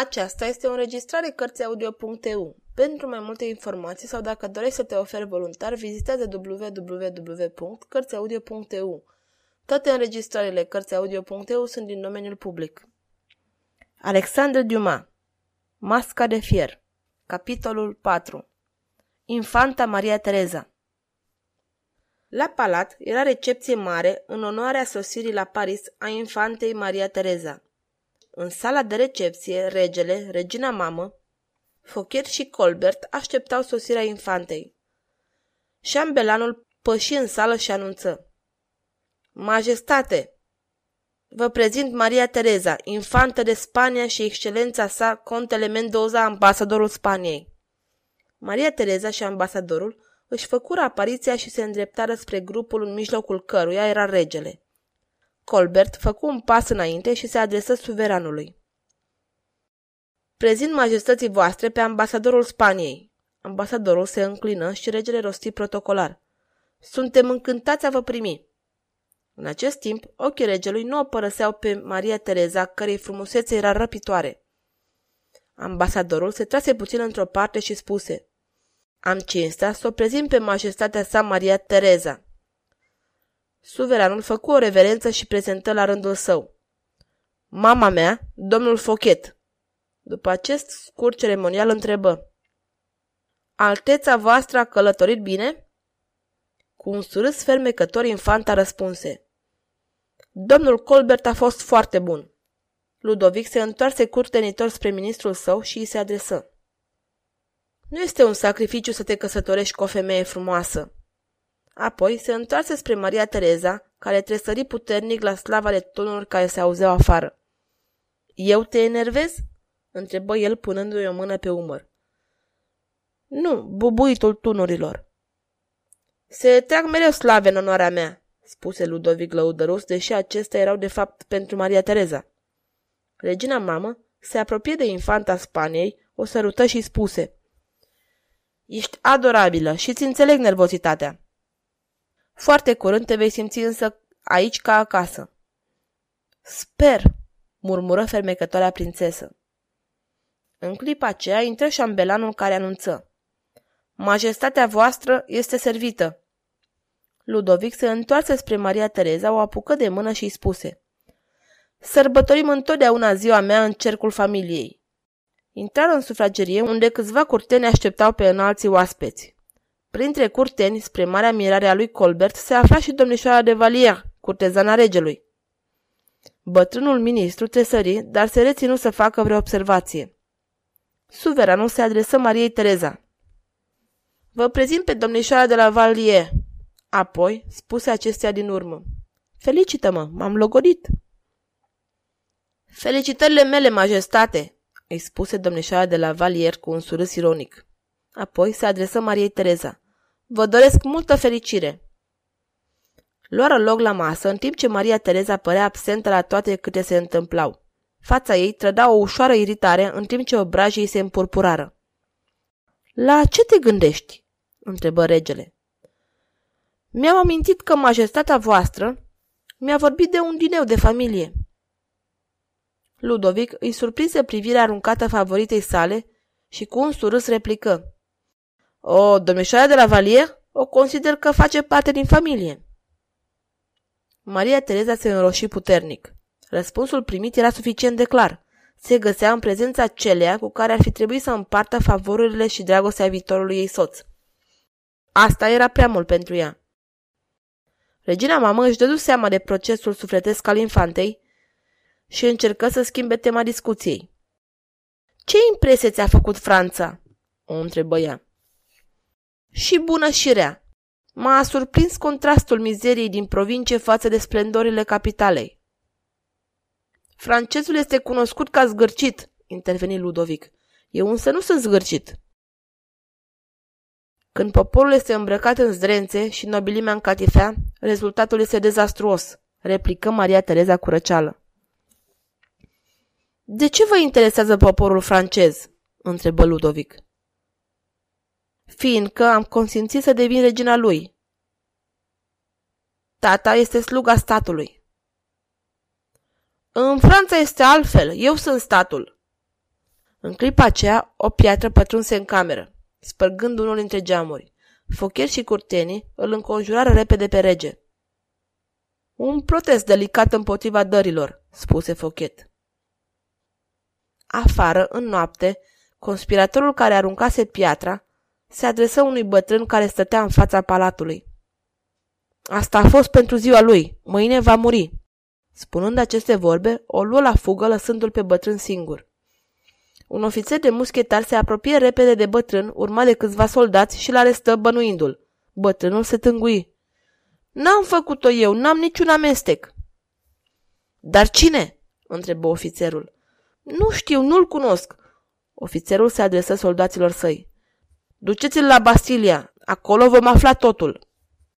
Aceasta este o înregistrare Cărțiaudio.eu. Pentru mai multe informații sau dacă dorești să te oferi voluntar, vizitează www.cărțiaudio.eu. Toate înregistrările Cărțiaudio.eu sunt din domeniul public. Alexandre Dumas Masca de fier Capitolul 4 Infanta Maria Tereza La palat era recepție mare în onoarea sosirii la Paris a infantei Maria Tereza. În sala de recepție, regele, regina mamă, Fochet și Colbert așteptau sosirea infantei. Șambelanul păși în sală și anunță. Majestate! Vă prezint Maria Tereza, infantă de Spania și excelența sa, contele Mendoza, ambasadorul Spaniei. Maria Tereza și ambasadorul își făcură apariția și se îndreptară spre grupul în mijlocul căruia era regele. Colbert făcu un pas înainte și se adresă suveranului. Prezint majestății voastre pe ambasadorul Spaniei. Ambasadorul se înclină și regele rosti protocolar. Suntem încântați a vă primi. În acest timp, ochii regelui nu o părăseau pe Maria Tereza, cărei frumusețe era răpitoare. Ambasadorul se trase puțin într-o parte și spuse Am cinstea să o prezint pe majestatea sa Maria Tereza. Suveranul făcu o reverență și prezentă la rândul său. Mama mea, domnul Fochet. După acest scurt ceremonial întrebă. Alteța voastră a călătorit bine? Cu un surâs fermecător, infanta răspunse. Domnul Colbert a fost foarte bun. Ludovic se întoarse curtenitor spre ministrul său și îi se adresă. Nu este un sacrificiu să te căsătorești cu o femeie frumoasă. Apoi se întoarse spre Maria Tereza, care tresări puternic la slava de tonuri care se auzeau afară. Eu te enervez?" întrebă el punându-i o mână pe umăr. Nu, bubuitul tunurilor. Se trag mereu slave în onoarea mea, spuse Ludovic lăudăros, deși acestea erau de fapt pentru Maria Tereza. Regina mamă se apropie de infanta Spaniei, o sărută și spuse Ești adorabilă și ți înțeleg nervozitatea. Foarte curând te vei simți însă aici ca acasă. Sper, murmură fermecătoarea prințesă. În clipa aceea intră șambelanul care anunță. Majestatea voastră este servită. Ludovic se întoarse spre Maria Tereza, o apucă de mână și îi spuse. Sărbătorim întotdeauna ziua mea în cercul familiei. Intrară în sufragerie, unde câțiva curteni așteptau pe înalții oaspeți. Printre curteni, spre marea mirare a lui Colbert, se afla și domnișoara de Valier, curtezana regelui. Bătrânul ministru tresări, dar se reținu să facă vreo observație. Suveranul se adresă Mariei Tereza. Vă prezint pe domnișoara de la Valier. Apoi, spuse acestea din urmă. Felicită-mă, m-am logodit. Felicitările mele, majestate, îi spuse domnișoara de la Valier cu un surâs ironic. Apoi se adresă Mariei Tereza. Vă doresc multă fericire! Luară loc la masă, în timp ce Maria Tereza părea absentă la toate câte se întâmplau. Fața ei trăda o ușoară iritare, în timp ce obrajii se împurpurară. La ce te gândești?" întrebă regele. Mi-am amintit că majestatea voastră mi-a vorbit de un dineu de familie." Ludovic îi surprinse privirea aruncată favoritei sale și cu un surâs replică. O, domnișoara de la Valier o consider că face parte din familie. Maria Tereza se înroși puternic. Răspunsul primit era suficient de clar. Se găsea în prezența celea cu care ar fi trebuit să împartă favorurile și dragostea viitorului ei soț. Asta era prea mult pentru ea. Regina mamă își dădu seama de procesul sufletesc al infantei și încercă să schimbe tema discuției. Ce impresie ți-a făcut Franța?" o întrebă ea și bună și rea. M-a surprins contrastul mizeriei din provincie față de splendorile capitalei. Francezul este cunoscut ca zgârcit, interveni Ludovic. Eu însă nu sunt zgârcit. Când poporul este îmbrăcat în zdrențe și nobilimea în catifea, rezultatul este dezastruos, replică Maria Tereza cu răceală. De ce vă interesează poporul francez? întrebă Ludovic fiindcă am consimțit să devin regina lui. Tata este sluga statului. În Franța este altfel, eu sunt statul. În clipa aceea, o piatră pătrunse în cameră, spărgând unul dintre geamuri. Focher și curtenii îl înconjurară repede pe rege. Un protest delicat împotriva dărilor, spuse Fochet. Afară, în noapte, conspiratorul care aruncase piatra se adresă unui bătrân care stătea în fața palatului. Asta a fost pentru ziua lui, mâine va muri. Spunând aceste vorbe, o luă la fugă lăsându-l pe bătrân singur. Un ofițer de muschetar se apropie repede de bătrân, urmat de câțiva soldați și l arestă bănuindu-l. Bătrânul se tângui. N-am făcut-o eu, n-am niciun amestec. Dar cine? întrebă ofițerul. Nu știu, nu-l cunosc. Ofițerul se adresă soldaților săi. Duceți-l la Bastilia, acolo vom afla totul.